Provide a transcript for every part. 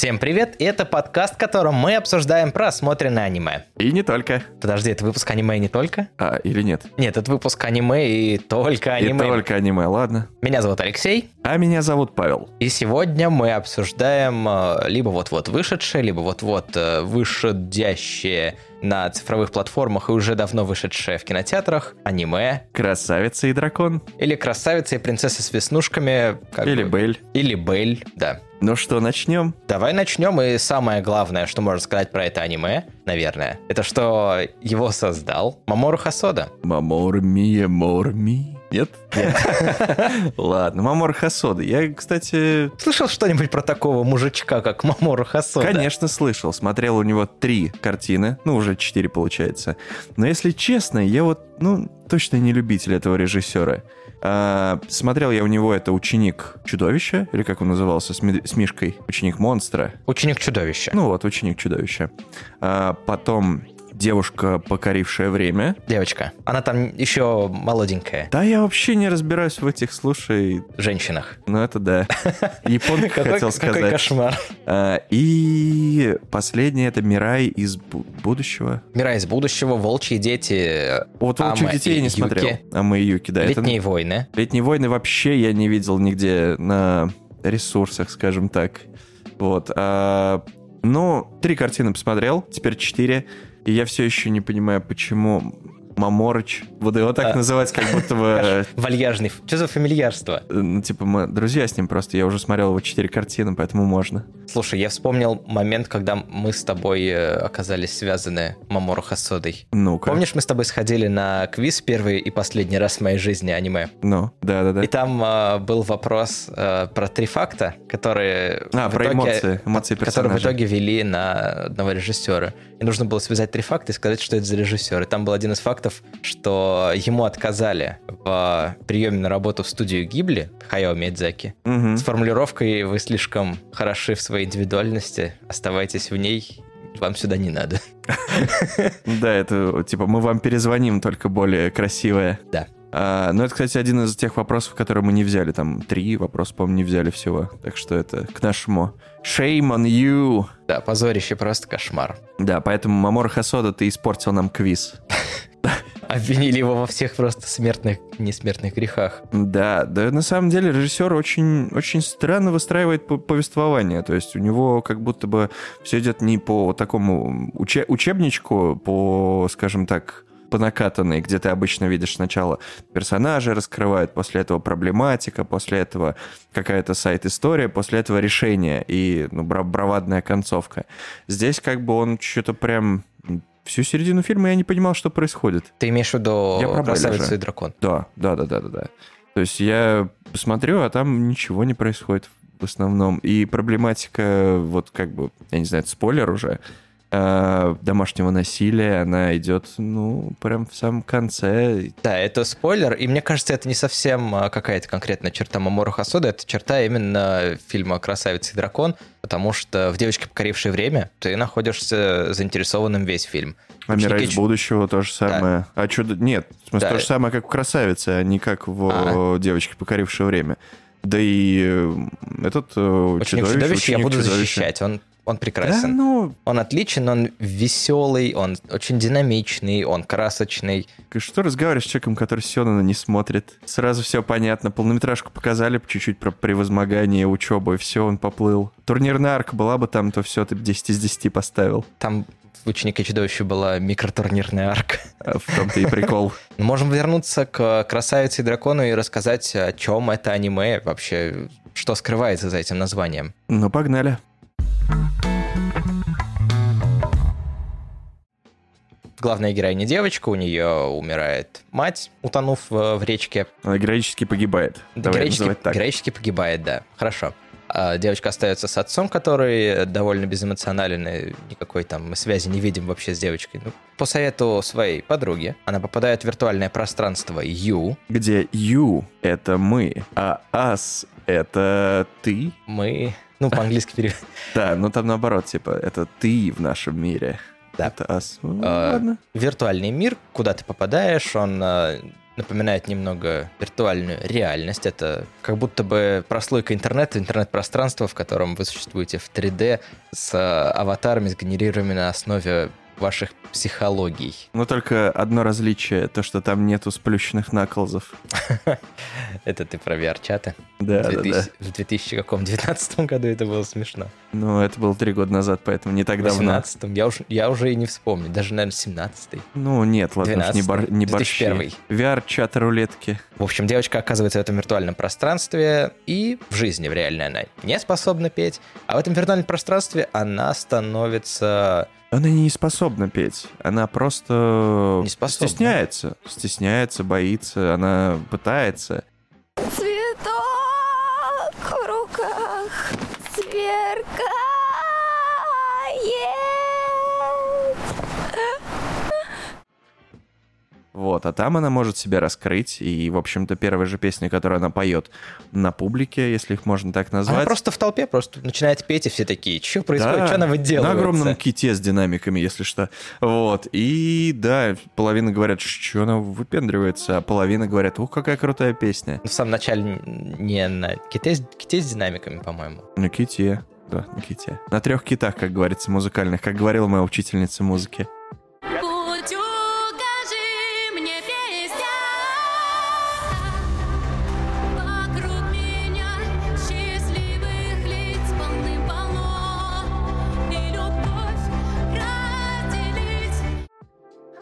Всем привет, это подкаст, в котором мы обсуждаем просмотренное аниме. И не только. Подожди, это выпуск аниме и не только? А, или нет? Нет, это выпуск аниме и только аниме. И только аниме, ладно. Меня зовут Алексей. А меня зовут Павел. И сегодня мы обсуждаем э, либо вот-вот вышедшее, либо вот-вот э, вышедящее на цифровых платформах и уже давно вышедшее в кинотеатрах аниме. Красавица и дракон. Или красавица и принцесса с веснушками. как Или бы. Бель. Или Бель, да. Ну что, начнем? Давай начнем, и самое главное, что можно сказать про это аниме, наверное, это что его создал Мамору Хасода. Мамор Мия Морми. Нет? Ладно, Мамор Хасода. Я, кстати, Слышал что-нибудь про такого мужичка, как Мамору Хасода? конечно, слышал. Смотрел у него три картины. Ну, уже четыре получается. Но если честно, я вот, ну, точно не любитель этого режиссера. А, смотрел я у него это «Ученик чудовища», или как он назывался, с, Ми- с Мишкой. «Ученик монстра». Ученик чудовища. Ну вот, «Ученик чудовища». А, потом «Девушка, покорившая время». Девочка. Она там еще молоденькая. Да, я вообще не разбираюсь в этих, слушай, женщинах. ну это да. Японка Какой, хотел какой сказать. кошмар. А, И последнее это Мирай из бу- будущего. Мира из будущего, волчьи дети, Вот «Волчьих Ама детей я не смотрел. Ама и Юки, да. летние войны. Летние войны вообще я не видел нигде на ресурсах, скажем так. Вот. а, ну, три картины посмотрел, теперь четыре. И я все еще не понимаю, почему Маморыч, буду его так А. называть, как будто бы... Вальяжный. Что за фамильярство? э, Ну, типа, мы друзья с ним просто. Я уже смотрел его четыре картины, поэтому можно. Слушай, я вспомнил момент, когда мы с тобой э, оказались связаны Мамору Хасодой. Ну-ка. Помнишь, мы с тобой сходили на квиз первый и последний раз в моей жизни аниме? Ну, да-да-да. И там э, был вопрос э, про три факта, которые... А, про итоге- эмоции, эмоции Которые в персонажа. итоге вели на одного режиссера. И нужно было связать три факта и сказать, что это за режиссер. И там был один из фактов, что ему отказали в приеме на работу в студию Гибли, Хаяо Мидзаки, Мгм. с формулировкой «Вы слишком хороши в своей индивидуальности, оставайтесь в ней, вам сюда не надо». Да, это типа мы вам перезвоним, только более красивое. Да. А, ну, это, кстати, один из тех вопросов, которые мы не взяли. Там три вопроса, по-моему, не взяли всего. Так что это к нашему shame on you. Да, позорище, просто кошмар. Да, поэтому, Мамор Хасода, ты испортил нам квиз. Обвинили его во всех просто смертных, несмертных грехах. Да, да, на самом деле режиссер очень, очень странно выстраивает по- повествование. То есть у него как будто бы все идет не по такому уче- учебничку, по, скажем так, по накатанной, где ты обычно видишь сначала персонажи раскрывают, после этого проблематика, после этого какая-то сайт-история, после этого решение и ну, бра- бравадная концовка. Здесь как бы он что-то прям... Всю середину фильма я не понимал, что происходит. Ты имеешь в виду Я про «Красавицу Беллежа. и дракон»? Да, да, да, да, да, да. То есть я посмотрю, а там ничего не происходит в основном. И проблематика, вот как бы, я не знаю, это спойлер уже, э, домашнего насилия, она идет, ну, прям в самом конце. Да, это спойлер, и мне кажется, это не совсем а, какая-то конкретная черта Мамору Хасода, это черта именно фильма «Красавица и дракон», потому что в «Девочке, покорившей время» ты находишься заинтересованным весь фильм. А «Мира из будущего» то же самое. А что... Нет, в смысле, Да. то же самое, как в «Красавице», а не как в А. «Девочке, покорившей время». Да и э, этот э, Ученик чудовище, чудовище я ученик буду чудовища. защищать, он, он Да, прекрасен. ну, Он отличен, он веселый, он очень динамичный, он красочный. Что разговариваешь с человеком, который Сёнона не смотрит? Сразу все понятно. Полнометражку показали чуть-чуть про превозмогание, учебу, и все, он поплыл. Турнирная арка была бы там, то все, ты бы 10 из 10 поставил. Там в «Ученике чудовища» была микротурнирная арка. А В том-то и прикол. Но Можем вернуться к «Красавице и дракону» и рассказать, о чем это аниме, вообще, что скрывается за этим названием. Ну, погнали. Главная героиня девочка, у нее умирает мать, утонув в, в речке. Она героически погибает. Давай героически, так. героически погибает, да. Хорошо. А девочка остается с отцом, который довольно безэмоционален, и никакой там связи не видим вообще с девочкой. Ну, по совету своей подруги, она попадает в виртуальное пространство Ю. Где you — это мы, а us — это ты. Мы... Ну, по-английски перевод. Да, ну там наоборот, типа, это ты в нашем мире. Да. Это us. Ну, А, ладно. Виртуальный мир, куда ты попадаешь, он э, напоминает немного виртуальную реальность. Это как будто бы прослойка интернета, интернет-пространства, в котором вы существуете в 3D с э, аватарами, сгенерируемыми на основе ваших психологий. Но только одно различие, то, что там нету сплющенных наклзов. Это ты про VR-чаты? Да, да, да. В 2019 году это было смешно. Ну, это было три года назад, поэтому не так давно. В 18 я, уж, я уже и не вспомню, даже, наверное, 17-й. Ну, нет, ладно, 12 не, бар, не борщи. VR-чат рулетки. В общем, девочка оказывается в этом виртуальном пространстве, и в жизни, в реальной она не способна петь, а в этом виртуальном пространстве она становится она не способна петь. Она просто не способна. стесняется. Стесняется, боится, она пытается. Вот, а там она может себя раскрыть, и, в общем-то, первая же песня, которую она поет на публике, если их можно так назвать. Она просто в толпе просто начинает петь, и все такие, что происходит, да, что она выделывается? На огромном ките с динамиками, если что. Вот, и да, половина говорят, что она выпендривается, а половина говорят, ух, какая крутая песня. В самом начале не на ките, ките с динамиками, по-моему. На ките, да, на ките. На трех китах, как говорится, музыкальных, как говорила моя учительница музыки.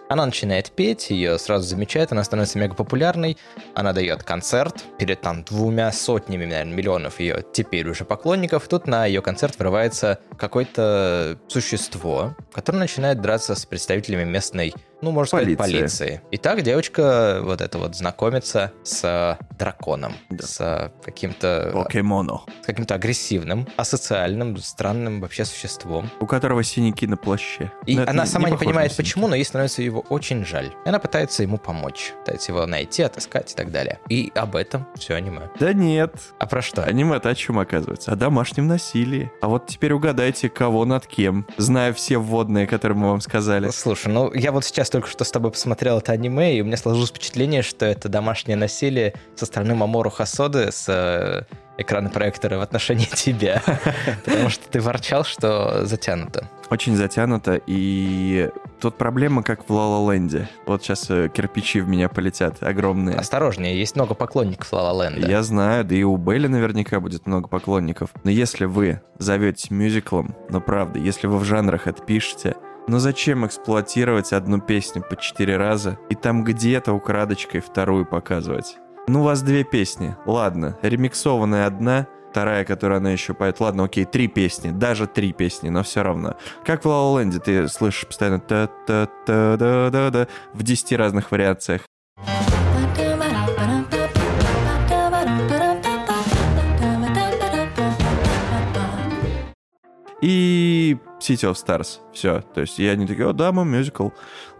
Она начинает петь, ее сразу замечают, она становится мега популярной, она дает концерт перед там двумя сотнями, наверное, миллионов ее теперь уже поклонников. Тут на ее концерт врывается какое-то существо, которое начинает драться с представителями местной ну, можно сказать, полиции. И так девочка вот это вот знакомится с драконом, да. с каким-то... Покемону. С каким-то агрессивным, асоциальным, странным вообще существом. У которого синяки на плаще. И но она сама не, не понимает, почему, но ей становится его очень жаль. И она пытается ему помочь, пытается его найти, отыскать и так далее. И об этом все аниме. Да нет. А про что? Аниме-то о чем оказывается? О домашнем насилии. А вот теперь угадайте, кого над кем, зная все вводные, которые мы вам сказали. Слушай, ну я вот сейчас только что с тобой посмотрел это аниме, и у меня сложилось впечатление, что это домашнее насилие со стороны Мамору Хасоды с э, экрана проектора в отношении тебя. Потому что ты ворчал, что затянуто. Очень затянуто, и тут проблема, как в Ла Ленде. Вот сейчас э, кирпичи в меня полетят огромные. Осторожнее, есть много поклонников Ла Ленда. Я знаю, да и у Белли наверняка будет много поклонников. Но если вы зовете мюзиклом, но правда, если вы в жанрах это пишете, но зачем эксплуатировать одну песню по четыре раза и там где-то украдочкой вторую показывать? Ну, у вас две песни. Ладно, ремиксованная одна, вторая, которую она еще поет. Ладно, окей, три песни, даже три песни, но все равно. Как в Ла Ленде ты слышишь постоянно та-та-та-да-да-да в десяти разных вариациях. И City of Stars. Все. То есть я не такой, о, да, мой мюзикл.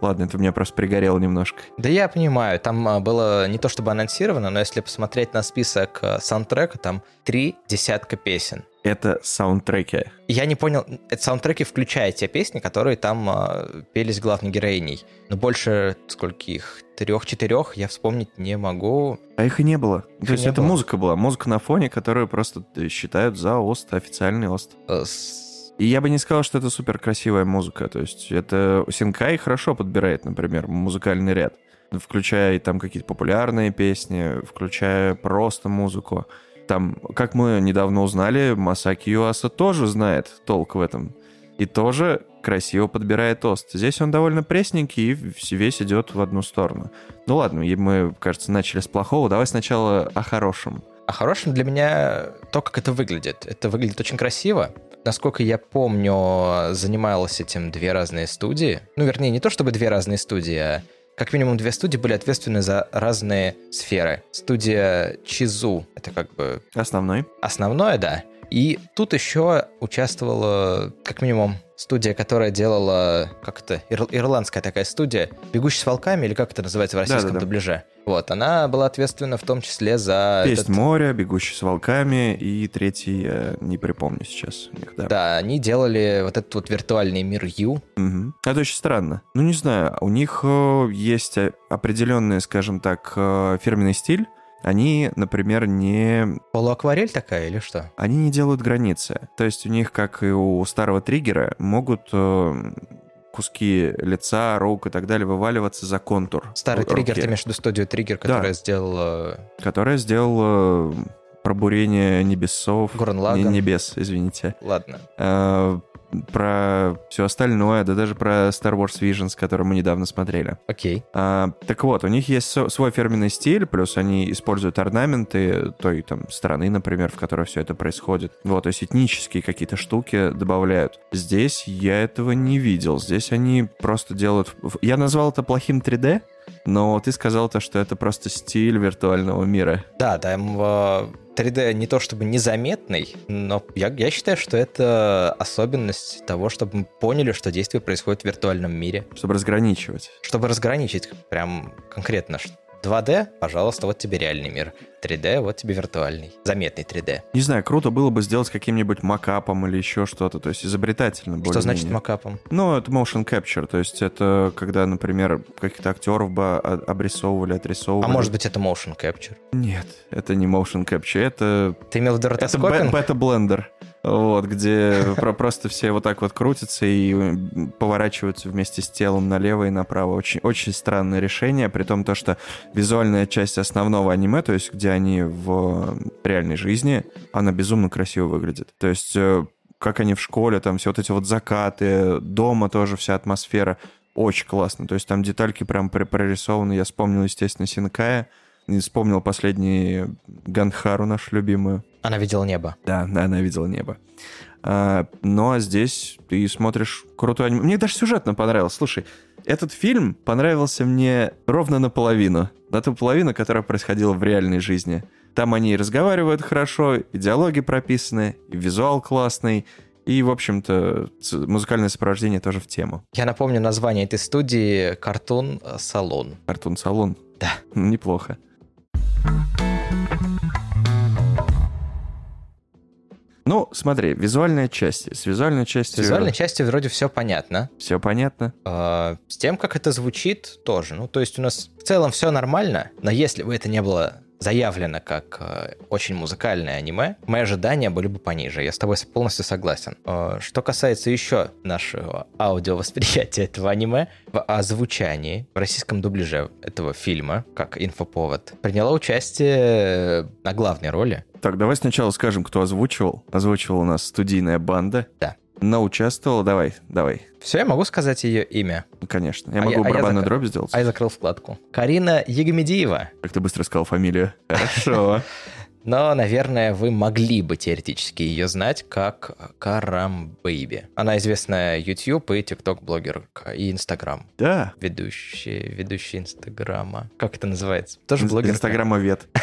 Ладно, это меня просто пригорело немножко. Да я понимаю, там а, было не то чтобы анонсировано, но если посмотреть на список а, саундтрека, там три десятка песен. Это саундтреки. Я не понял, это саундтреки, включая те песни, которые там э, пелись главной героиней. Но больше, сколько их, трех-четырех, я вспомнить не могу. А их и не было. Их То есть это было. музыка была, музыка на фоне, которую просто считают за ОСТ, официальный ОСТ. С и я бы не сказал, что это супер красивая музыка. То есть это Синкай хорошо подбирает, например, музыкальный ряд. Включая там какие-то популярные песни, включая просто музыку. Там, как мы недавно узнали, Масаки Юаса тоже знает толк в этом. И тоже красиво подбирает тост. Здесь он довольно пресненький и весь идет в одну сторону. Ну ладно, мы, кажется, начали с плохого. Давай сначала о хорошем. О хорошем для меня то, как это выглядит. Это выглядит очень красиво насколько я помню, занималась этим две разные студии. Ну, вернее, не то чтобы две разные студии, а как минимум две студии были ответственны за разные сферы. Студия Чизу — это как бы... Основной. Основное, да. И тут еще участвовала, как минимум, студия, которая делала, как это, ир- ирландская такая студия, «Бегущий с волками», или как это называется в российском Да-да-да. дубляже. Вот, она была ответственна в том числе за... Песнь этот- моря, бегущий с волками и третий, я не припомню сейчас. них, да. Да, они делали вот этот вот виртуальный мир Ю. Мгм. Это очень странно. Ну, не знаю, у них э, есть э, определенный, скажем так, э, фирменный стиль. Они, например, не Полуакварель такая или что? они не делают границы. То есть у них, как и у старого триггера, могут э, куски лица, рук и так далее вываливаться за контур. Старый ру- триггер, руки, ты имеешь в виду студию Триггер, которая сделала Которая сделала пробурение небесов. Не- Лаганн. небес, извините. Ладно. Про все остальное, да даже про Star Wars Visions, который мы недавно смотрели. Окей. А, так вот, у них есть со- свой фирменный стиль, плюс они используют орнаменты той там страны, например, в которой все это происходит. Вот, то есть этнические какие-то штуки добавляют. Здесь я этого не видел. Здесь они просто делают... Я назвал это плохим 3D, но ты сказал то, что это просто стиль виртуального мира. Да, там э, 3D не то чтобы незаметный, но я, я считаю, что это особенность того, чтобы мы поняли, что действие происходит в виртуальном мире. Чтобы разграничивать. Чтобы разграничить прям конкретно. Ш- 2D, пожалуйста, вот тебе реальный мир. 3D, вот тебе виртуальный. Заметный 3D. Не знаю, круто было бы сделать каким-нибудь макапом или еще что-то, то есть изобретательно Что более-менее. значит макапом? Ну, это motion capture, то есть это когда, например, каких-то актеров бы обрисовывали, А отрисовывали. может быть, это motion capture? Нет, это не motion capture, это, Ты имел в виду это бета-блендер. Вот, где про- просто все вот так вот крутятся и поворачиваются вместе с телом налево и направо. Очень, очень странное решение, при том то, что визуальная часть основного аниме, то есть где они в реальной жизни, она безумно красиво выглядит. То есть э, как они в школе, там все вот эти вот закаты, дома тоже вся атмосфера. Очень классно. То есть там детальки прям пр- прорисованы. Я вспомнил, естественно, Синкая. И вспомнил последний Ганхару, нашу любимую. Она видела небо. Да, да, она видела небо. А, но здесь ты смотришь крутой аниме. Мне даже сюжетно понравилось. Слушай, этот фильм понравился мне ровно наполовину. На ту половину, которая происходила в реальной жизни. Там они и разговаривают хорошо, и диалоги прописаны, и визуал классный, и, в общем-то, музыкальное сопровождение тоже в тему. Я напомню название этой студии «Картун Салон». Картун-салон. Да. Ну, Неплохо. Ну, смотри, визуальная часть. С визуальной С частью... визуальной части вроде все понятно. Все понятно. А, С тем, как это звучит, тоже. Ну, то есть у нас в целом все нормально, но если бы это не было заявлено как э, очень музыкальное аниме, мои ожидания были бы пониже. Я с тобой полностью согласен. Э, что касается еще нашего аудиовосприятия этого аниме, в озвучании, в российском дубляже этого фильма, как инфоповод, приняла участие э, на главной роли. Так, давай сначала скажем, кто озвучивал. Озвучивала у нас студийная банда. Да. Но участвовала, давай, давай. Все, я могу сказать ее имя. Конечно. Я А могу я- а я барабанную зак- дробь сделать. А я закрыл вкладку. Карина Егомедиева. Как ты быстро сказал фамилию. Хорошо. Но, наверное, вы могли бы теоретически ее знать как Карам Бэйби. Она известная YouTube и TikTok блогерка и Инстаграм. Да. Ведущая, ведущая Инстаграма. Как это называется? Тоже блогерка? Инстаграмовед.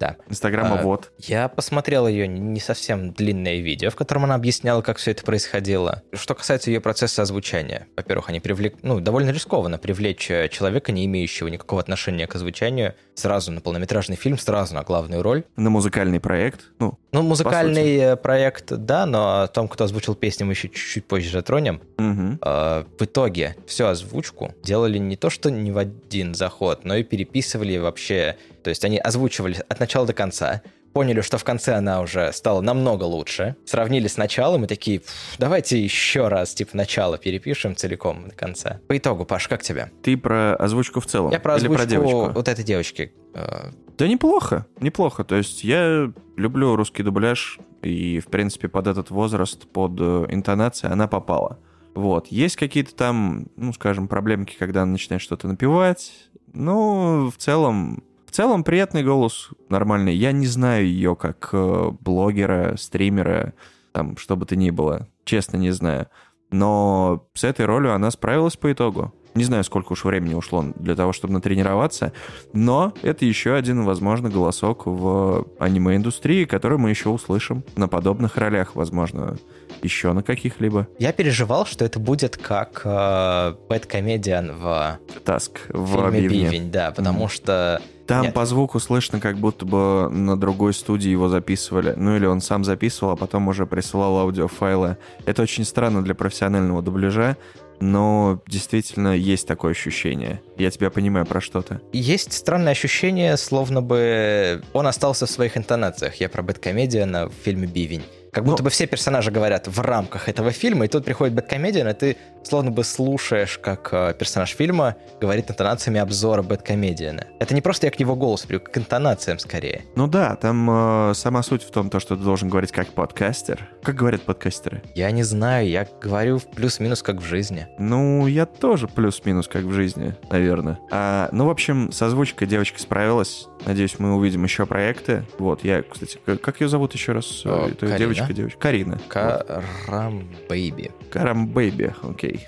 Да. Инстаграмовод. Я посмотрел ее не совсем длинное видео, в котором она объясняла, как все это происходило. Что касается ее процесса озвучания. Во-первых, они привлек... ну, довольно рискованно привлечь э, человека, не имеющего никакого отношения к озвучанию, сразу на полнометражный фильм, сразу на главную роль. На музыкальный проект. Ну, Ну, музыкальный э, проект, да, но о том, кто озвучил песню, мы еще чуть-чуть позже затронем. мгм. Э, В итоге всю озвучку делали не то, что не в один заход, но и переписывали вообще. То есть они озвучивали от начала до конца, поняли, что в конце она уже стала намного лучше, сравнили с началом и такие, «Пф, давайте еще раз, типа, начало перепишем целиком до конца. По итогу, Паш, как тебе? Ты про озвучку в целом? Я про Или озвучку про девочку? вот этой девочки. Э, Да неплохо, неплохо. То есть я люблю русский дубляж, и, в принципе, под этот возраст, под э, интонации она попала. Вот. Есть какие-то там, ну, скажем, проблемки, когда она начинает что-то напевать. Ну, в целом, в целом приятный голос, нормальный. Я не знаю ее как э, блогера, стримера, там, что бы то ни было. Честно, не знаю. Но с этой ролью она справилась по итогу. Не знаю, сколько уж времени ушло для того, чтобы натренироваться, но это еще один, возможно, голосок в аниме-индустрии, который мы еще услышим на подобных ролях, возможно, еще на каких-либо. Я переживал, что это будет как э, Бэт Комедиан в Таск в фильме. «Бивень», да, потому что... Там Нет. по звуку слышно, как будто бы на другой студии его записывали. Ну или он сам записывал, а потом уже присылал аудиофайлы. Это очень странно для профессионального дубляжа, но действительно есть такое ощущение. Я тебя понимаю про что-то. Есть странное ощущение, словно бы он остался в своих интонациях. Я про Бэткомедиана в фильме «Бивень». Как будто Ну- бы все персонажи говорят в рамках этого фильма, и тут приходит Бэткомедиан, и ты словно бы слушаешь, как э, персонаж фильма говорит интонациями обзора Бэткомедиана. Это не просто я к его голосу привык, к интонациям скорее. Ну да, там э, сама суть в том, то, что ты должен говорить как подкастер. Как говорят подкастеры? Я не знаю, я говорю плюс-минус как в жизни. Ну, я тоже плюс-минус, как в жизни, наверное. А, ну, в общем, с озвучкой девочка справилась. Надеюсь, мы увидим еще проекты. Вот, я, кстати, как, ее зовут еще раз? О, Это Карина. Девочка, девочка. Карина. Вот. Karrambaby. Karrambaby, окей.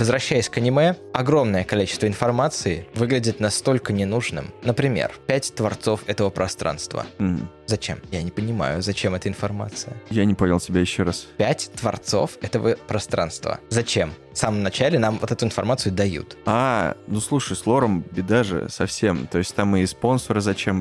Возвращаясь к аниме, огромное количество информации выглядит настолько ненужным. Например, пять творцов этого пространства. М, Зачем? Я не понимаю, зачем эта информация. Я не понял тебя еще раз. Пять творцов этого пространства. Зачем? В самом начале нам вот эту информацию дают. А, ну слушай, с лором беда же совсем. То есть там и спонсоры зачем,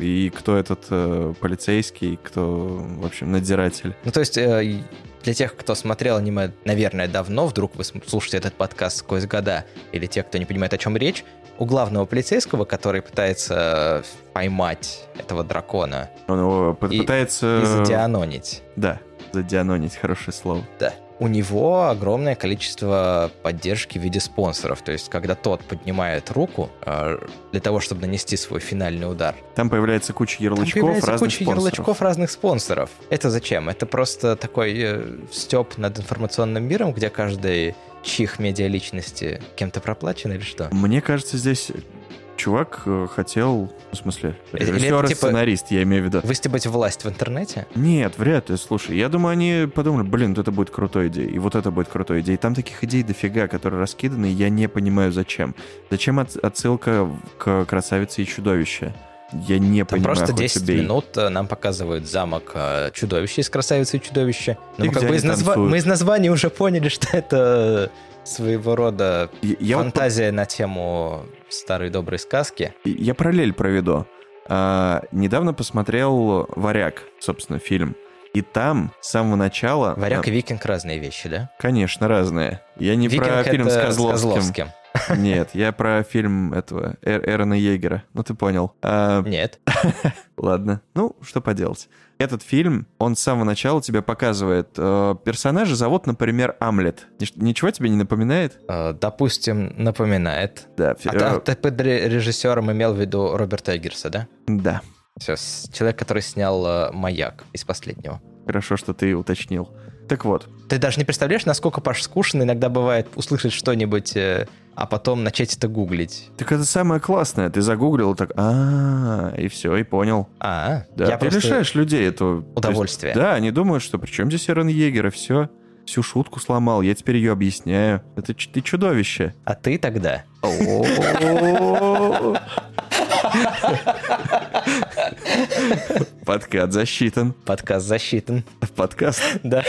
и кто этот э, полицейский, кто, в общем, надзиратель. Ну, то есть, э, для тех, кто смотрел аниме, наверное, давно, вдруг вы слушаете этот подкаст сквозь года, или те, кто не понимает, о чем речь, у главного полицейского, который пытается поймать этого дракона Он его п- И- пытается... и задианонить, Да, задианонить, хорошее слово. Да. У него огромное количество поддержки в виде спонсоров. То есть, когда тот поднимает руку э, для того, чтобы нанести свой финальный удар, Там появляется куча там ярлычков появляется разных куча спонсоров. ярлычков разных спонсоров. Это зачем? Это просто такой э, степ над информационным миром, где каждый чих медиа-личности кем-то проплачен или что? Мне кажется, здесь чувак э, хотел, в смысле, режиссер и типа- сценарист, я имею в виду. Выстебать власть в интернете? Нет, вряд ли, слушай. Я думаю, они подумали, блин, вот это будет крутой идеей, и вот это будет крутой идеей. Там таких идей дофига, которые раскиданы, и я не понимаю, зачем. Зачем от- отсылка к «Красавице и чудовище»? Я не Там понимаю, просто хоть 10 убей. минут э, нам показывают замок э, чудовища из красавицы и чудовища. И Но мы, как бы из назва- мы из названия уже поняли, что это своего рода Я, я вот фантазия на тему старой доброй сказки. Я параллель проведу. А, недавно посмотрел «Варяг», собственно, фильм. И там с самого начала... Варяг а, и викинг разные вещи, да? Конечно, разные. Я не викинг про фильм это с Козловским. Нет, я про фильм этого Эр- Эрона Егера. Ну, ты понял. А, Нет. ладно. Ну, что поделать. Этот фильм, он с самого начала тебе показывает. э, персонажа зовут, например, Амлет. Нич- Ничего тебе не напоминает? Э, Допустим, напоминает. Да. А ты, э, ты под ре- режиссером имел в виду Роберта Эггерса, да? да. Все, человек, который снял э, «Маяк» из последнего. Хорошо, что ты уточнил. Так вот, Ты даже не представляешь, насколько, Паш, скучно иногда бывает услышать что-нибудь, э, а потом начать это гуглить. Так это самое классное. Ты загуглил так, а, и все, и понял. А, Да, я ты лишаешь людей этого то есть, удовольствия. да, они думают, что при чем здесь Эрон Егер, и все. Всю шутку сломал, я теперь ее объясняю. Это ты чудовище. А ты тогда? О. Подкат засчитан. Подкаст засчитан. Подкаст. Да.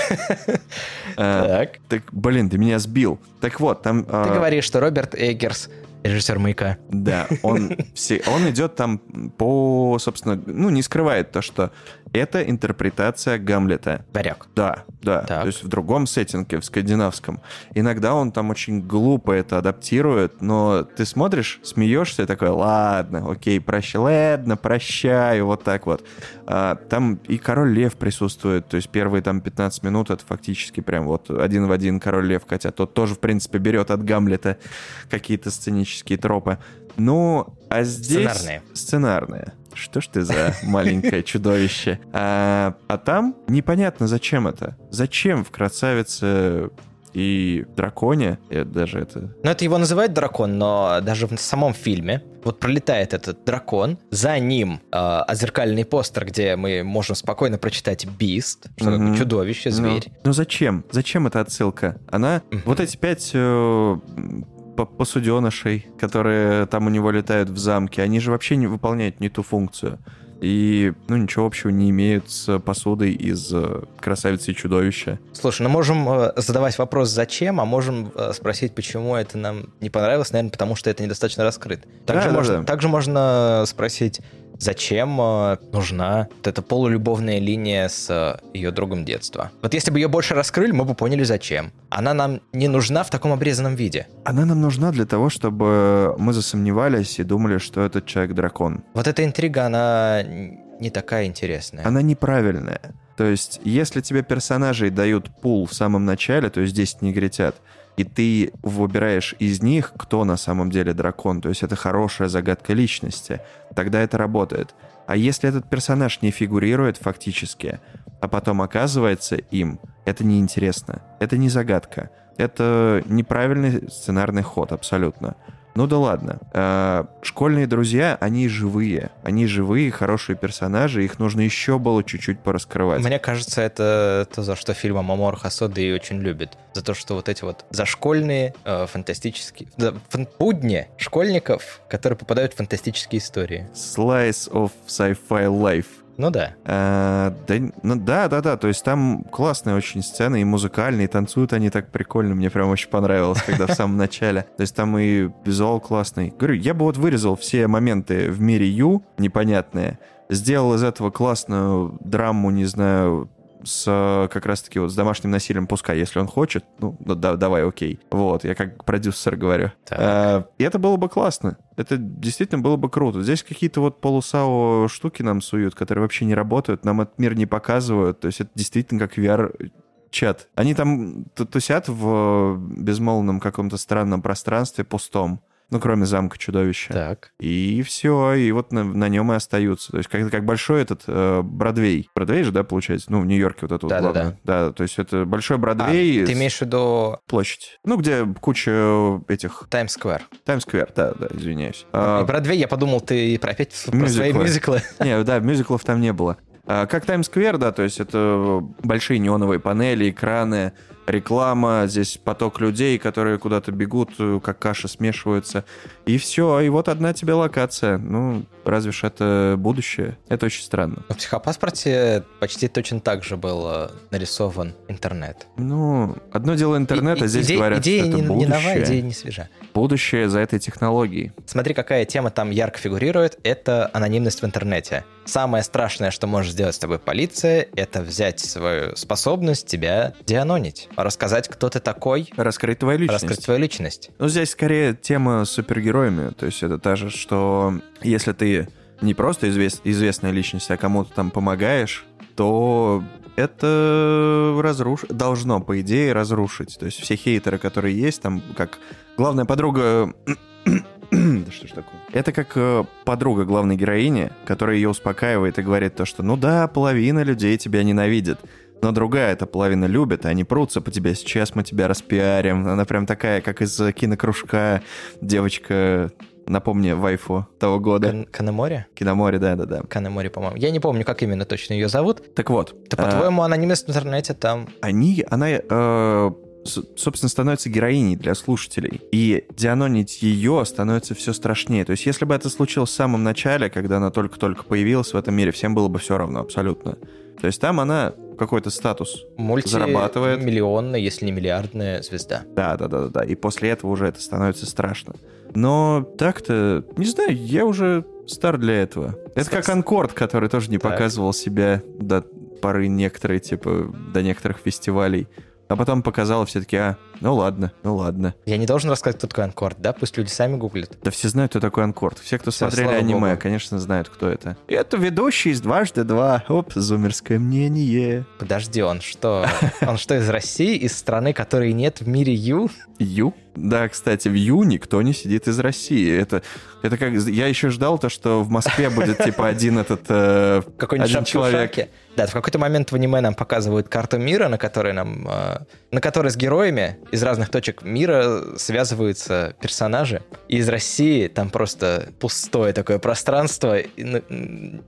А, Так. Так, блин, ты меня сбил. Так вот, там... Ты а, говоришь, что Роберт Эггерс, режиссер «Маяка». Да, он, все, он идет там по, собственно, ну, не скрывает то, что это интерпретация Гамлета. Варяг. Да, да. Так. То есть в другом сеттинге, в скандинавском. Иногда он там очень глупо это адаптирует, но ты смотришь, смеешься и такой, ладно, окей, прощай, ладно, прощаю, вот так вот. А, там и Король Лев присутствует, то есть первые там 15 минут это фактически прям вот один в один Король Лев, хотя тот тоже, в принципе, берет от Гамлета какие-то сценические тропы. Ну, а здесь... Сценарные. Сценарные. Что ж ты за маленькое чудовище? А, а там непонятно, зачем это. Зачем в красавице и драконе, я даже это... Ну, это его называют дракон, но даже в самом фильме вот пролетает этот дракон, за ним э, озеркальный постер, где мы можем спокойно прочитать «Бист», что бы чудовище, зверь. Ну, ну зачем? Зачем эта отсылка? Она... Мгм. Вот эти пять э, посуденышей, которые там у него летают в замке, они же вообще не выполняют не ту функцию. И, ну, ничего общего не имеют с посудой из э, «Красавицы и чудовища». Слушай, ну можем э, задавать вопрос «зачем?», а можем э, спросить, почему это нам не понравилось, наверное, потому что это недостаточно раскрыто. Также, Да, да, можно, да. также можно спросить, зачем э, нужна вот эта полулюбовная линия с э, ее другом детства. Вот если бы ее больше раскрыли, мы бы поняли, зачем. Она нам не нужна в таком обрезанном виде. Она нам нужна для того, чтобы мы засомневались и думали, что этот человек дракон. Вот эта интрига, она не такая интересная. Она неправильная. То есть, если тебе персонажей дают пул в самом начале, то есть 10 негритят, и ты выбираешь из них, кто на самом деле дракон, то есть это хорошая загадка личности, тогда это работает. А если этот персонаж не фигурирует фактически, а потом оказывается им, это неинтересно. Это не загадка. Это неправильный сценарный ход абсолютно. Ну да ладно. А, школьные друзья, они живые. Они живые, хорошие персонажи. Их нужно еще было чуть-чуть пораскрывать. Мне кажется, это то, за что фильм Амамор Хасода и очень любит. За то, что вот эти вот зашкольные, э, фантастические... да, фан- будни школьников, которые попадают в фантастические истории. Slice of sci-fi life. Ну да. А, да, ну да, да, да. То есть там классные очень сцены, и музыкальные, и танцуют они так прикольно. Мне прям очень понравилось, когда в самом начале. То есть там и визуал классный. Говорю, я бы вот вырезал все моменты в мире Ю непонятные, сделал из этого классную драму, не знаю, с э, как раз-таки вот с домашним насилием, пускай, если он хочет, ну, да, давай, окей. Вот, я как продюсер говорю. А, и это было бы классно. Это действительно было бы круто. Здесь какие-то вот полусао штуки нам суют, которые вообще не работают, нам этот мир не показывают. То есть это действительно как VR чат. Они там тусят в безмолвном каком-то странном пространстве пустом. Ну, кроме замка чудовища. Так. И все, и вот на, на нем и остаются. То есть как, как большой этот э, Бродвей. Бродвей же, да, получается? Ну, в Нью-Йорке вот это вот Да-да-да. главное. Да, то есть это большой А, Бродвей. ты с- имеешь в виду площадь. Ну, где куча этих... Таймс-сквер. Таймс-сквер, да, да, извиняюсь. И А, Бродвей, я подумал, ты про опять про свои Мюзиклы. мюзиклы. Не, да, мюзиклов там не было. А, Как Таймс-сквер, да, то есть это большие неоновые панели, экраны, реклама, здесь поток людей, которые куда-то бегут, э, как каша смешиваются. И все, и вот одна тебе локация. Ну, разве ж это будущее? Это очень странно. В психопаспорте почти точно так же был э, нарисован интернет. Ну, одно дело интернет, И- здесь идея, говорят, идея что это не, не будущее. новая, идея не свежа. Будущее за этой технологией. Смотри, какая тема там ярко фигурирует, это анонимность в интернете. Самое страшное, что может сделать с тобой полиция, это взять свою способность тебя дианонить. Рассказать, кто ты такой, Раскрыть твою личность. раскрыть твою личность. Ну, здесь скорее тема с супергероями. То есть это та же, что если ты не просто извест- известная личность, а кому-то там помогаешь, то это разруш... должно, по идее, разрушить. То есть все хейтеры, которые есть, там, как главная подруга... Да что ж такое? Это как э, подруга главной героини, которая ее успокаивает и говорит то, что ну да, половина людей тебя ненавидит, но другая эта половина любит, они прутся по тебе. Сейчас мы тебя распиарим. Она прям такая, как из кинокружка девочка, напомни, вайфу того года. Кан- Канемори? Киноморе, да-да-да. Канемори, по-моему. Я не помню, как именно точно ее зовут. Так вот. Да, а, по-твоему, анонимность в интернете там... они, она, э, собственно, становится героиней для слушателей. И дианонить ее становится все страшнее. То есть, если бы это случилось в самом начале, когда она только-только появилась в этом мире, всем было бы все равно абсолютно. То есть там она какой-то статус. Зарабатывает. Мультимиллионная, если не миллиардная звезда. Да, да, да, да, да. И после этого уже это становится страшно. Но так-то, не знаю, я уже стар для этого. Это как Анкорд, который тоже не Так. показывал себя до поры некоторые, типа, до некоторых фестивалей. А потом показал, все таки а, ну ладно, ну ладно. Я не должен рассказать, кто такой Анкорд, да? Пусть люди сами гуглят. Да все знают, кто такой Анкорд. Все, кто Всё, смотрели аниме, богу. конечно, знают, кто это. Это ведущий из «Дважды два». Оп, зумерское мнение. Подожди, он что? Он что, из России? Из страны, которой нет в мире Ю? Ю? Да, кстати, в Ю никто не сидит из России. Это, это как... Я еще ждал то, что в Москве будет, типа, один этот... э, Какой-нибудь Один человек. Да, в какой-то момент в аниме нам показывают карту мира, на которой нам э, на которой с героями из разных точек мира связываются персонажи. И из России там просто пустое такое пространство, и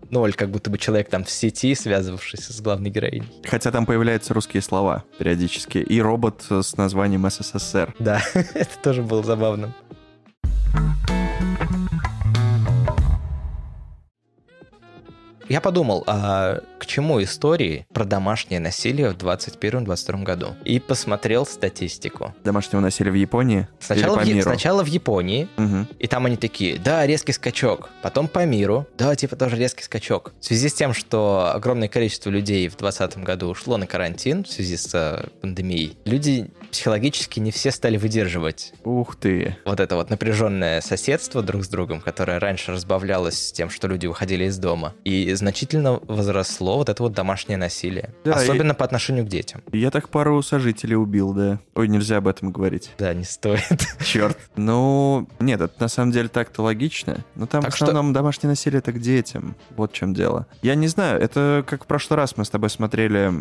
ноль, как будто бы человек там в сети, связывавшийся с главной героиней. Хотя там появляются русские слова периодически. И робот с названием СССР. Да, это тоже было забавно. Я подумал, а к чему истории про домашнее насилие в 2021-2022 году? И посмотрел статистику. Домашнего насилия в Японии? Сначала, в, миру? сначала в Японии, Мгм. и там они такие, да, резкий скачок. Потом по миру, да, типа тоже резкий скачок. В связи с тем, что огромное количество людей в 2020 году ушло на карантин в связи с э, пандемией, люди психологически не все стали выдерживать Ух ты. вот это вот напряженное соседство друг с другом, которое раньше разбавлялось тем, что люди выходили из дома. И значительно возросло вот это вот домашнее насилие. Да, Особенно по отношению к детям. Я так пару сожителей убил, да. Ой, нельзя об этом говорить. Да, не стоит. Черт. Ну, нет, это на самом деле так-то логично. Но там Так в что- основном домашнее насилие это к детям. Вот в чем дело. Я не знаю, это как в прошлый раз мы с тобой смотрели...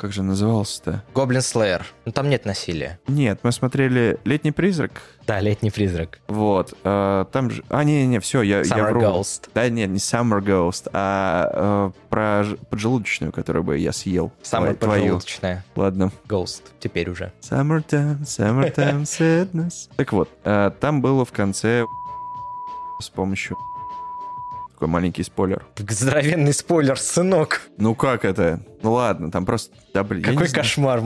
Как же назывался-то? Гоблин Слеер. Ну там нет насилия. Нет, мы смотрели «Летний призрак». Да, летний призрак. Вот. э, там же... А, не-не, все, я, я Summer вру. Ghost. Да, нет, не Summer Ghost, а э, про ж- поджелудочную, которую бы я съел. Твою. поджелудочная. Ладно. Ghost. Теперь уже. Summertime, summertime sadness. Так вот, э, там было в конце с помощью... Такой маленький спойлер. Здоровенный спойлер, сынок. Ну как это? Ну ладно, там просто... Да, блин, Какой кошмар.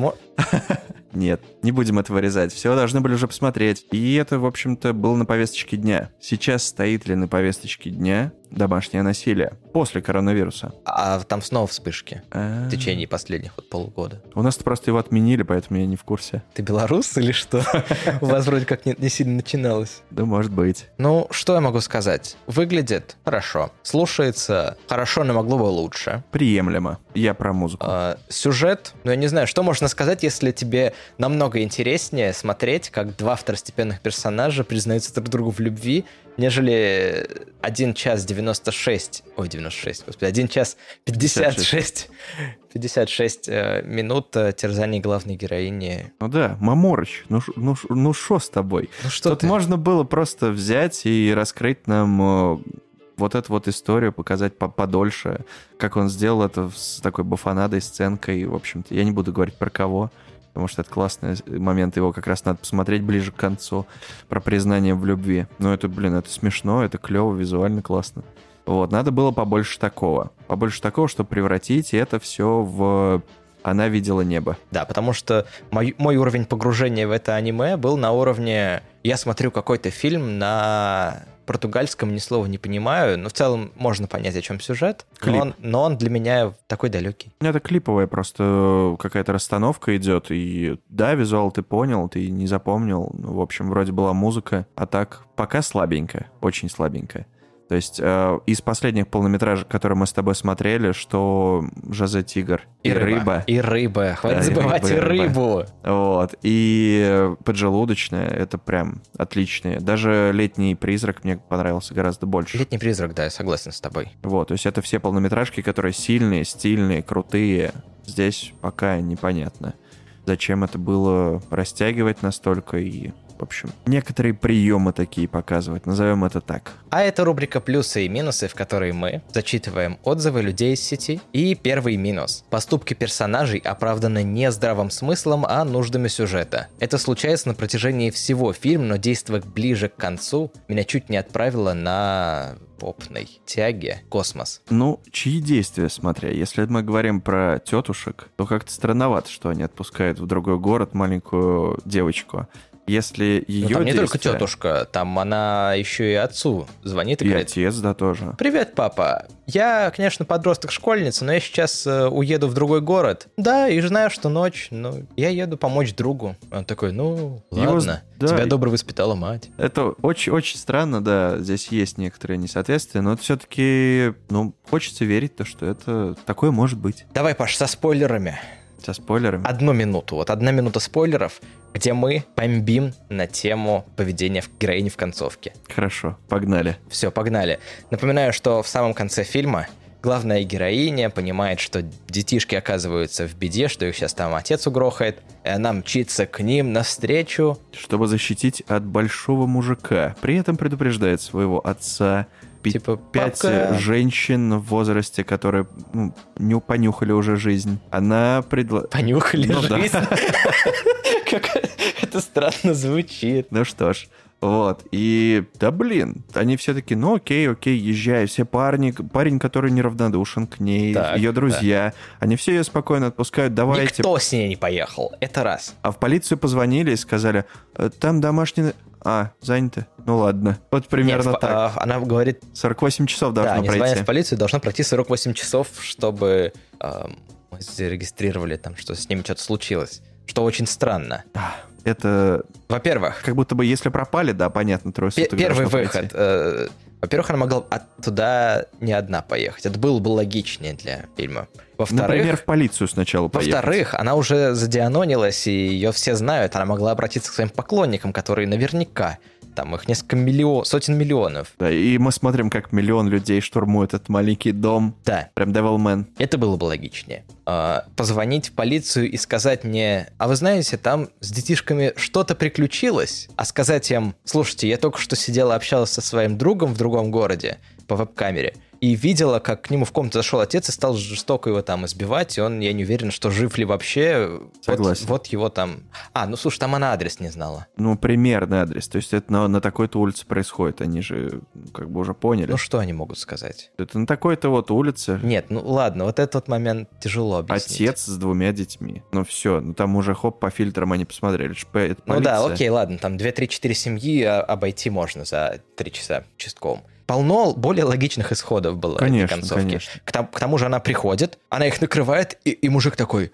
Нет, не будем это вырезать. Все должны были уже посмотреть. И это, в общем-то, было на повесточке дня. Сейчас стоит ли на повесточке дня домашнее насилие после коронавируса? А там снова вспышки А, в течение последних вот полугода. У нас просто его отменили, поэтому я не в курсе. Ты белорус или что? У вас вроде как не, не сильно начиналось. Да, может быть. Ну, что я могу сказать? Выглядит хорошо. Слушается хорошо, но могло бы лучше. Приемлемо. Я про музыку. А, сюжет, ну я не знаю, что можно сказать, если тебе намного интереснее смотреть, как два второстепенных персонажа признаются друг другу в любви, нежели 1 час 96, ой, 96, господи, 1 час 56, 56 э, минут э, терзаний главной героини. Ну да, Маморыч, ну ш- ну ну шо с тобой? Ну что Тут ты? можно было просто взять и раскрыть нам э, вот эту вот историю, показать по- подольше, как он сделал это с такой бафонадой, сценкой, в общем-то. Я не буду говорить про кого, потому что это классный момент, его как раз надо посмотреть ближе к концу, про признание в любви. Ну это, блин, это смешно, это клево, визуально классно. Вот, надо было побольше такого. Побольше такого, чтобы превратить это все в «Она видела небо». Да, потому что мой, мой уровень погружения в это аниме был на уровне... Я смотрю какой-то фильм на португальском, ни слова не понимаю, но в целом можно понять, о чем сюжет, Клип. но он, но он для меня такой далекий. Это клиповая просто какая-то расстановка идет, и да, визуал ты понял, ты не запомнил, ну, в общем, вроде была музыка, а так пока слабенькая, очень слабенькая. То есть э, из последних полнометражек, которые мы с тобой смотрели, что Жозе Тигр и, рыба, И рыба. Хватит Да, и забывать и рыба, и рыба. рыбу. вот, и поджелудочная, это прям отличные. Даже летний призрак мне понравился гораздо больше. Летний призрак, да, я согласен с тобой. Вот, то есть это все полнометражки, которые сильные, стильные, крутые. Здесь пока непонятно, зачем это было растягивать настолько и, в общем, некоторые приемы такие показывать, назовем это так. А это рубрика «Плюсы и минусы», в которой мы зачитываем отзывы людей из сети. И первый минус. Поступки персонажей оправданы не здравым смыслом, а нуждами сюжета. Это случается на протяжении всего фильма, но действуя ближе к концу, меня чуть не отправило на попной тяге космос. Ну, чьи действия, смотря. Если мы говорим про тетушек, то как-то странновато, что они отпускают в другой город маленькую девочку. Если Ну, ее там не только действия- тетушка, там она еще и отцу звонит и И говорит, отец, да, тоже. Привет, папа. Я, конечно, подросток-школьница, но я сейчас э, уеду в другой город. Да, и знаю, что ночь, но я еду помочь другу. Он такой, ну, Его ладно. с- да, Тебя добро воспитала мать. Это очень-очень странно, да, здесь есть некоторые несоответствия, но все-таки, ну, хочется верить, то, что это такое может быть. Давай, Паш, со спойлерами. Со спойлерами. Одну минуту. Вот одна минута спойлеров, где мы бомбим на тему поведения в- героини в концовке. Хорошо, погнали. Все, погнали. Напоминаю, что в самом конце фильма главная героиня понимает, что детишки оказываются в беде, что их сейчас там отец угрохает, и она мчится к ним навстречу. Чтобы защитить от большого мужика. При этом предупреждает своего отца, Типа, пять «Папка». женщин в возрасте, которые ну, не понюхали уже жизнь. Она предла... Понюхали Ну да. жизнь. Как это странно звучит. Ну что ж, вот. И, да блин, они все таки ну окей, окей, езжай. Все парни, парень, который неравнодушен к ней, Так, ее друзья, они все ее спокойно отпускают, давайте. Никто с ней не поехал. Это раз. А в полицию позвонили и сказали, «Э, там домашний... А, занято. Ну ладно. Вот примерно Нет, так. а, Она говорит, 48 часов да, должно они звонят пройти. в полицию, должно пройти 48 часов, чтобы а, мы зарегистрировали там, что с ними что-то случилось. Что очень странно. Это Во-первых, как будто бы если пропали, да, понятно, трое суток первый выход. э, Во-первых, она могла от- туда не одна поехать. Это было бы логичнее для фильма. Например, Во-вторых, в полицию сначала поехать. Во-вторых, она уже задианонилась, и ее все знают. Она могла обратиться к своим поклонникам, которые наверняка, там их несколько миллион, сотен миллионов. Да, и мы смотрим, как миллион людей штурмует этот маленький дом. Да, Прям Devilman. это было бы логичнее. А, позвонить в полицию и сказать мне, а вы знаете, там с детишками что-то приключилось, а сказать им, слушайте, я только что сидела, общалась со своим другом в другом городе по веб-камере, и видела, как к нему в комнату зашел отец и стал жестоко его там избивать, и он, я не уверен, что жив ли вообще. Вот- Согласен. Вот, его там... А, ну слушай, там она адрес не знала. Ну, примерный адрес. То есть это на, на такой-то улице происходит. Они же ну, как бы уже поняли. Ну что они могут сказать? Это на такой-то вот улице. Нет, ну ладно, вот этот вот момент тяжело объяснить. Отец с двумя детьми. Ну все, ну там уже хоп, по фильтрам они посмотрели. что это Ну да, окей, ладно, там 2-3-4 семьи а, обойти можно за 3 часа участковым. Полно более логичных исходов было Конечно, этой концовки. конечно. К, там- к тому же она приходит, она их накрывает, и, и мужик такой...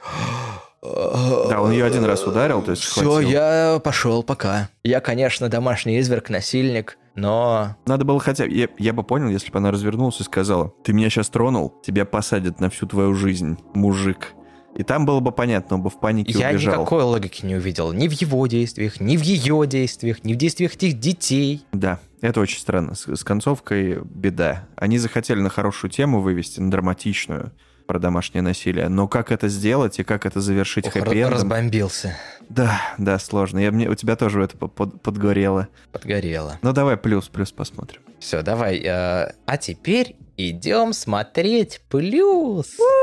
Да, он ее один раз ударил, то есть Все, схватил. я пошел, пока. Я, конечно, домашний изверг, насильник, но... Надо было хотя бы... Я, я бы понял, если бы она развернулась и сказала, ты меня сейчас тронул, тебя посадят на всю твою жизнь, мужик. И там было бы понятно, он бы в панике Я убежал. никакой логики не увидел. Ни в его действиях, ни в ее действиях, ни в действиях этих детей. Да, это очень странно. С, с концовкой беда. Они захотели на хорошую тему вывести, на драматичную, про домашнее насилие. Но как это сделать и как это завершить Ох, хэппи-эндом? разбомбился. Да, да, сложно. Я, мне, у тебя тоже это по- под- подгорело. Подгорело. Ну давай плюс, плюс посмотрим. Все, давай. э, а теперь идем смотреть плюс. А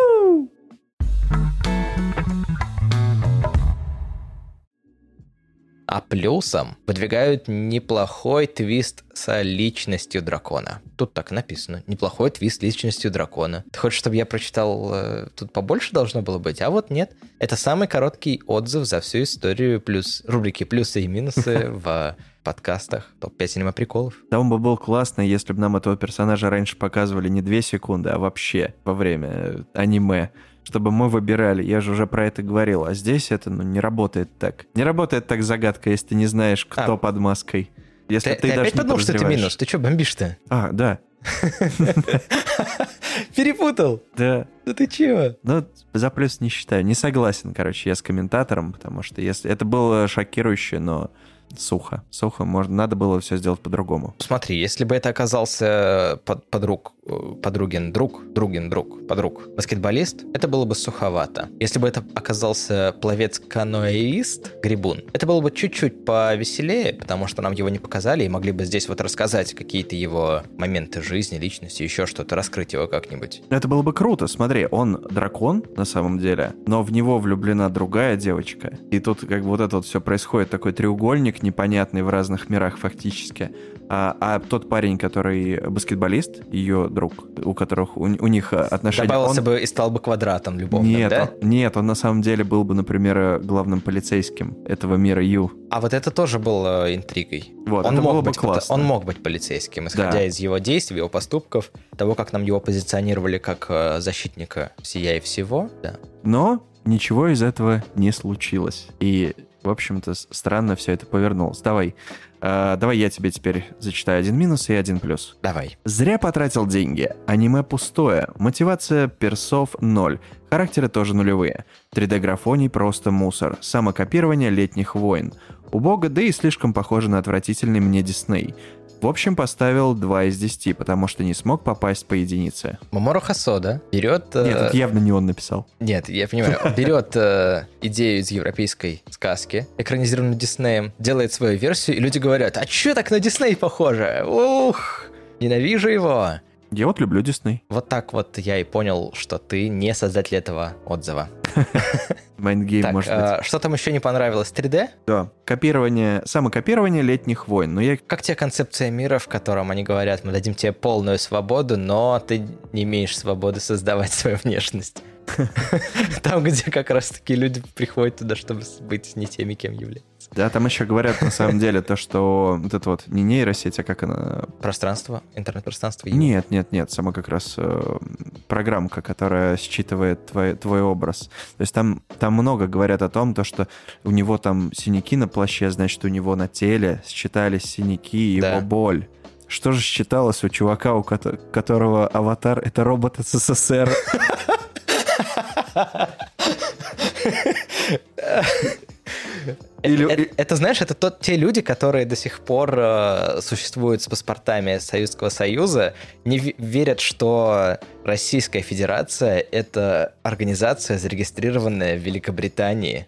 плюсом выдвигают неплохой твист с личностью дракона. Тут так написано. Неплохой твист с личностью дракона. Ты хочешь, чтобы я прочитал? э, тут побольше должно было быть? А вот нет. Это самый короткий отзыв за всю историю плюс рубрики плюсы и минусы в подкастах топ-5 синема приколов. Там бы был классно, если бы нам этого персонажа раньше показывали не две секунды, а вообще во время аниме. Чтобы мы выбирали, я же уже про это говорил. А здесь это ну, не работает так. Не работает так загадка, если ты не знаешь, кто А. под маской. Если Ты, ты, ты даже опять не подумал, что это минус? Ты что, бомбишь-то? А, да. Перепутал. Да. Да ты чего? Ну, за плюс не считаю. Не согласен, короче, я с комментатором, потому что если это было шокирующе, но сухо. Сухо, можно, надо было все сделать по-другому. Смотри, если бы это оказался под, подруг, э, подругин друг, другин друг, подруг, баскетболист, это было бы суховато. Если бы это оказался пловец-каноэист, грибун, это было бы чуть-чуть повеселее, потому что нам его не показали и могли бы здесь вот рассказать какие-то его моменты жизни, личности, еще что-то, раскрыть его как-нибудь. Это было бы круто. Смотри, он дракон на самом деле, но в него влюблена другая девочка. И тут как бы вот это вот все происходит, такой треугольник непонятный в разных мирах фактически. А, а тот парень, который баскетболист, ее друг, у которых у, у них отношения... Добавился он- бы и стал бы квадратом любовным, Нет, да? он, нет, он на самом деле был бы, например, э, главным полицейским этого мира Ю. А вот это тоже было интригой. Вот, он, это мог было бы быть, классно. он мог быть полицейским, исходя Да. из его действий, его поступков, того, как нам его позиционировали как э, защитника всея и всего. Да. Но ничего из этого не случилось. И, в общем-то, странно все это повернулось. Давай, э, давай я тебе теперь зачитаю один минус и один плюс. Давай. Зря потратил деньги. Аниме пустое. Мотивация персов ноль. Характеры тоже нулевые. 3D-графоний просто мусор. Самокопирование летних войн. Убого, да и слишком похоже на отвратительный мне Дисней. В общем, поставил 2 из 10, потому что не смог попасть по единице. Мамору Хасода берет... э, Нет, это явно не он написал. Нет, я понимаю. Он берет э, идею из европейской сказки, экранизированную Диснеем, делает свою версию, и люди говорят, а чё так на Дисней похоже? Ух, ненавижу его. Я вот люблю Дисней. Вот так вот я и понял, что ты не создатель этого отзыва. Mind game, так, может быть. э, что там еще не понравилось? 3D? Да. Копирование, самокопирование летних войн. Но я Как тебе концепция мира, в котором они говорят, мы дадим тебе полную свободу, но ты не имеешь свободы создавать свою внешность? Там, где как раз-таки люди приходят туда, чтобы быть не теми, кем являются. Да, там еще говорят на самом деле то, что вот это вот не нейросеть, а как она... Пространство, интернет-пространство. Нет, нет, нет, сама как раз э, программка, которая считывает твой, твой образ. То есть там, там много говорят о том, то, что у него там синяки на плаще, значит, у него на теле считались синяки и Да. его боль. Что же считалось у чувака, у кото- которого аватар — это робот СССР? Или- это, это, знаешь, это тот, те люди, которые до сих пор э, существуют с паспортами Советского Союза, не ве- верят, что Российская Федерация — это организация, зарегистрированная в Великобритании,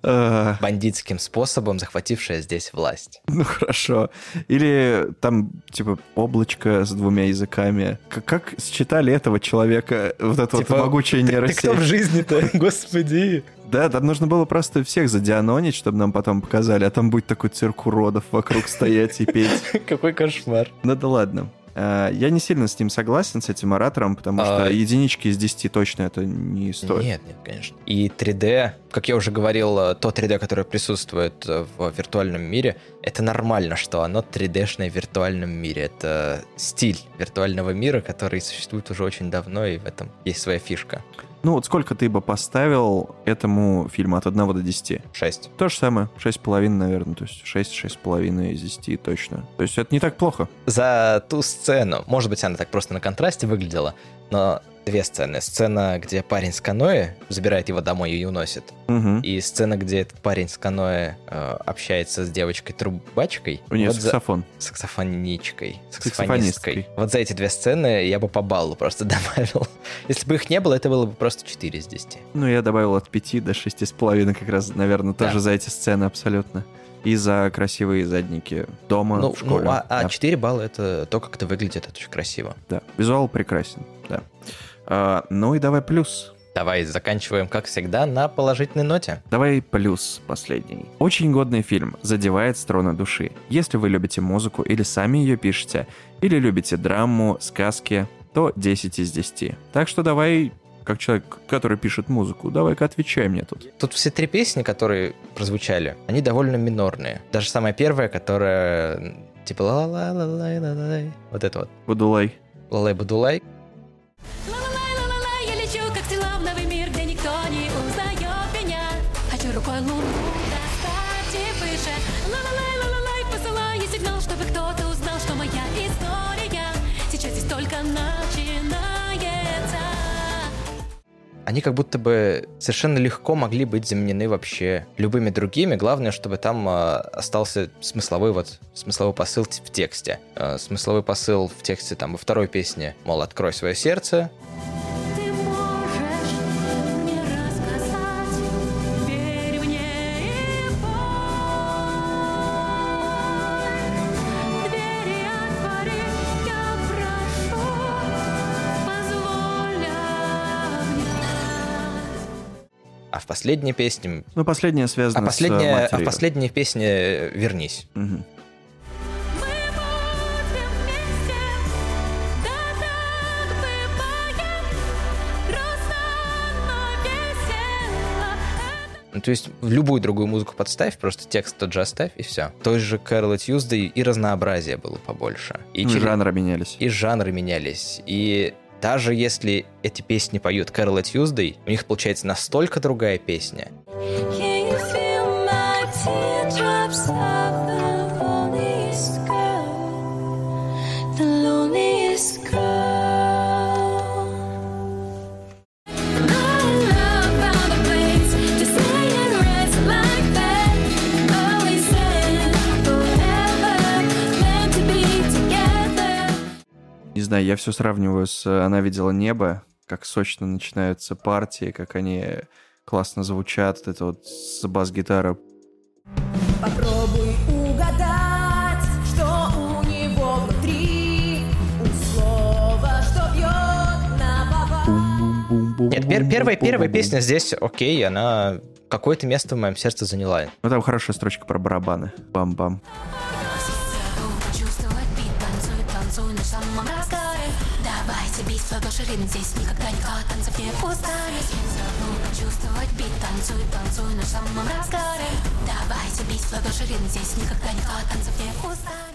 Э, бандитским способом захватившая здесь власть. Ну хорошо. Или там, типа, облачко с двумя языками. Как считали этого человека, вот это Типа, вот могучая Ты нейросеть? кто в жизни-то, господи? Да, там нужно было просто всех задианонить, чтобы нам потом показали, а там будет такой цирк уродов вокруг стоять и петь. Какой кошмар. Ну да ладно. А, Я не сильно с ним согласен, с этим оратором, потому что А, единички из 10 точно это не стоит. Нет, нет, конечно. И 3D, как я уже говорил, э, то 3D, которое присутствует э, в виртуальном мире, это нормально, что оно 3D-шное в виртуальном мире. Это стиль виртуального мира, который существует уже очень давно, и в этом есть своя фишка. Ну вот сколько ты бы поставил этому фильму от 1 до 10? 6. То же самое, 6,5, наверное, то есть 6-6,5 из 10 точно. То есть это не так плохо. За ту сцену, может быть, она так просто на контрасте выглядела, но две сцены. Сцена, где парень с каноэ забирает его домой и уносит. Мгм. И сцена, где этот парень с каноэ э, общается с девочкой-трубачкой. У нее Вот за- саксофон. саксофоничкой, Саксофонисткой. Вот за эти две сцены я бы по баллу просто добавил. Если бы их не было, это было бы просто 4 из 10. Ну, я добавил от 5 до 6,5 как раз, наверное, Да. тоже за эти сцены абсолютно. И за красивые задники дома, Ну, в школе. ну, а, а Да. 4 балла это то, как это выглядит, это очень красиво. Да, визуал прекрасен, да. А, ну и давай плюс. Давай заканчиваем, как всегда, на положительной ноте. Давай плюс последний. Очень годный фильм, задевает струны души. Если вы любите музыку или сами ее пишете, или любите драму, сказки, то 10 из 10. Так что давай, как человек, который пишет музыку, давай-ка отвечай мне тут. Тут все три песни, которые прозвучали, они довольно минорные. Даже самая первая, которая типа ла ла ла ла ла ла вот это вот. Будулай. Лалай Бадулай. Ла-ла-лай, достать и выше. Ла-ла-лай, ла-ла-лай, посылаю сигнал, чтобы кто-то узнал, что моя история сейчас здесь только начинается. Они как будто бы совершенно легко могли быть заменены вообще любыми другими. Главное, чтобы там э, остался смысловой вот смысловой посыл в тексте. Э, смысловой посыл в тексте там во второй песне, мол, открой свое сердце. Последней песне... Ну, последняя А связана последняя, с а в матерью. последней песне э, «Вернись». Ну, то есть в любую другую музыку подставь, просто текст тот же оставь, и все. Той же Кэрол Тьюздей и разнообразие было побольше. И, Ну, и через- жанры менялись. и жанры менялись. И даже если эти песни поют Кэрол Тьюздей, у них получается настолько другая песня. Can you feel my знаю, я все сравниваю с «Она видела небо», как сочно начинаются партии, как они классно звучат, вот это вот с бас-гитара. Попробуй угадать, что у него внутри У слова, что бьет на Нет, пер- первая, первая песня здесь, окей, она какое-то место в моем сердце заняла. Ну, там хорошая строчка про барабаны. Бам-бам. Почувствовать Давайте бить в ладоши ритм, здесь никогда никто от танцев не устанет Забыл почувствовать бит, танцуй, танцуй на самом разгаре Давайте бить в ладоши ритм, здесь никогда никто от танцев не устанет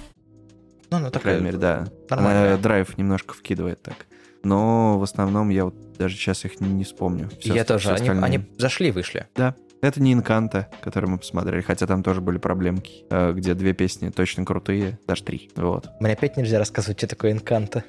Ну, ну По такая... крайней мере, да. нормальная. Она драйв немножко вкидывает так. Но в основном я вот даже сейчас их не, не вспомню. Всё- Я тоже. Они, остальные- они зашли и вышли. Да. Это не Инканта, который мы посмотрели, хотя там тоже были проблемки, э, где две песни точно крутые, даже три. Вот. Мне опять нельзя рассказывать, что такое инканта.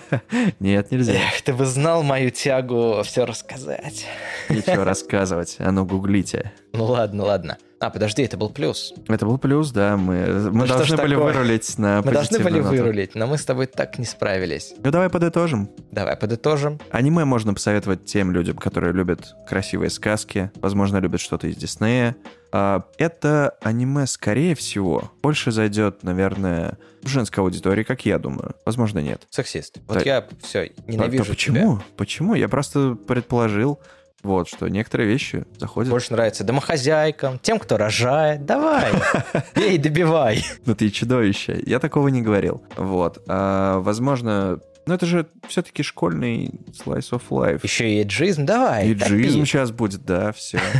Нет, нельзя. Эх, ты бы знал мою тягу все рассказать. Ничего рассказывать. А ну, гуглите. Ну ладно, ладно. А, подожди, это был плюс. Это был плюс, да. Мы, мы Ну должны были такое? вырулить на Мы должны были ноту. вырулить, но мы с тобой так не справились. Ну, давай подытожим. Давай подытожим. Аниме можно посоветовать тем людям, которые любят красивые сказки, возможно, любят что-то из Диснея. А, Это аниме, скорее всего, больше зайдет, наверное, в женской аудитории, как я думаю. Возможно, нет. Сексист. Вот Да. я все По- ненавижу по- почему? Почему? Я просто предположил, вот, что некоторые вещи заходят... Больше нравится домохозяйкам, тем, кто рожает. Давай, бей, добивай. Ну ты чудовище. Я такого не говорил. Вот. А, возможно... Ну это же все-таки школьный slice of life. Еще и эйджизм, давай. И топи. джизм сейчас будет, да, все.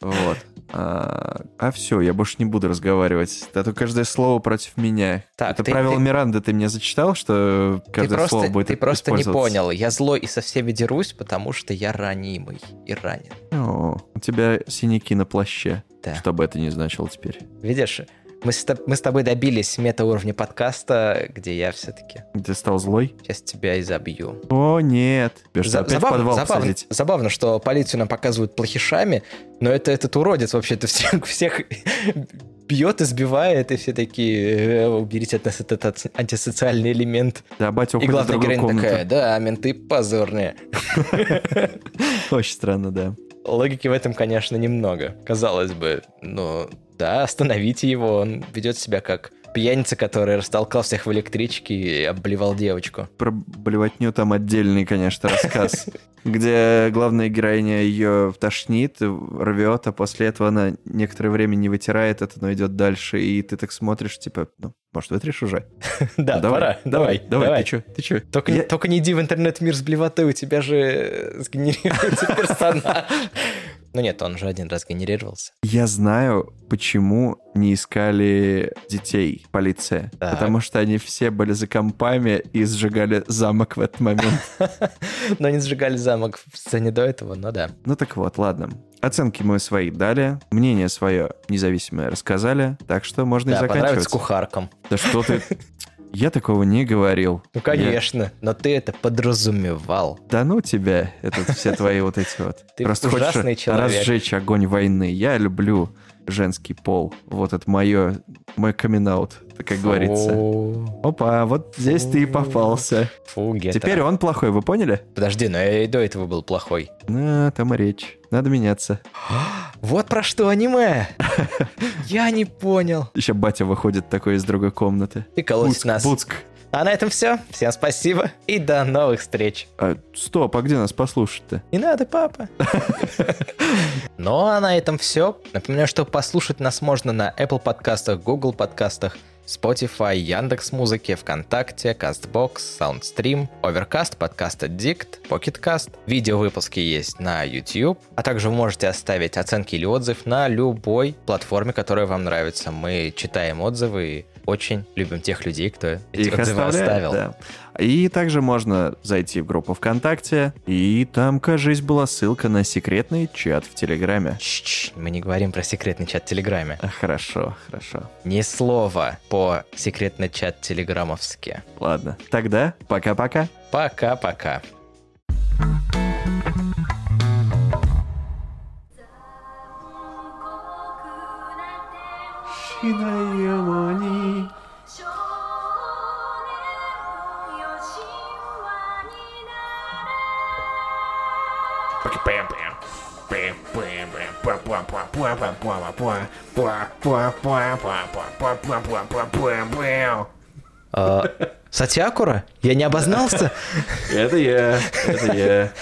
Вот. А, все, я больше не буду разговаривать. А то каждое слово против меня. Так, Это ты- правило ты- Миранды ты мне зачитал, что Ты каждое слово просто, будет ты просто не понял. Я злой и со всеми дерусь, потому что я ранимый и ранен. О, у тебя синяки на плаще. Да. Что бы это ни значило теперь. Видишь, мы с, мы с тобой добились мета-уровня подкаста, где я все-таки Ты стал злой? сейчас тебя и забью. О, нет. Тебя За- опять в подвал забавно, посадить? забавно, что полицию нам показывают плохишами, но это этот уродец вообще-то всех, всех бьет, избивает, и все такие, «Э, уберите от нас этот, антисоциальный элемент. Да, батя И главная героиня комнату. такая, да, менты позорные. Очень странно, да. Логики в этом, конечно, немного. Казалось бы, ну да, остановите его, он ведет себя как пьяница, который растолкал всех в электричке и обливал девочку. Про блевотню там отдельный, конечно, рассказ, где главная героиня ее тошнит, рвет, а после этого она некоторое время не вытирает это, но идет дальше, и ты так смотришь, типа, ну, может, вытрешь уже? Да, Ну, пора, давай, давай. Ты че, ты че? Только, не, только не иди в интернет-мир с блевотой, у тебя же э, сгенерируется персонаж. Ну нет, он же один раз генерировался. Я знаю, почему не искали детей полиция. Так. Потому что они все были за компами и сжигали замок в этот момент. Но они сжигали замок в сцене до этого, но да. Ну так вот, ладно. Оценки мы свои дали, мнение свое независимое рассказали, так что можно и Да, заканчивать. понравится кухаркам. Да что ты... Я такого не говорил. Ну, конечно, но ты это подразумевал. Да ну тебя, это все твои вот эти вот. Ты Просто ужасный хочешь человек. разжечь огонь войны. Я люблю женский пол. Вот это мое, мой камин как говорится. Опа, вот здесь ты и попался. Теперь он плохой, вы поняли? Подожди, но я и до этого был плохой. На, там и речь. Надо меняться. Вот про что аниме! Я не понял. Еще батя выходит такой из другой комнаты. Ты колоть Буцк, нас. Буцк. А на этом все. Всем спасибо и до новых встреч. А, стоп, а где нас послушать-то? Не надо, папа. Ну а на этом все. Напоминаю, что послушать нас можно на Apple подкастах, Google подкастах, Spotify, Яндекс Музыке, ВКонтакте, Castbox, Soundstream, Overcast, подкаст Addict, Pocketcast. Видеовыпуски есть на YouTube, а также вы можете оставить оценки или отзыв на любой платформе, которая вам нравится. Мы читаем отзывы и очень любим тех людей, кто эти Их отзывы оставил. да. И также можно зайти в группу ВКонтакте, и там, кажись, была ссылка на секретный чат в Телеграме. Чш, мы не говорим про секретный чат в Телеграме. А, Хорошо, хорошо. Ни слова по секретный чат телеграммовски. Ладно, тогда пока-пока. Пока-пока. し А, Сатьякура? Я не обознался? Это я, это я.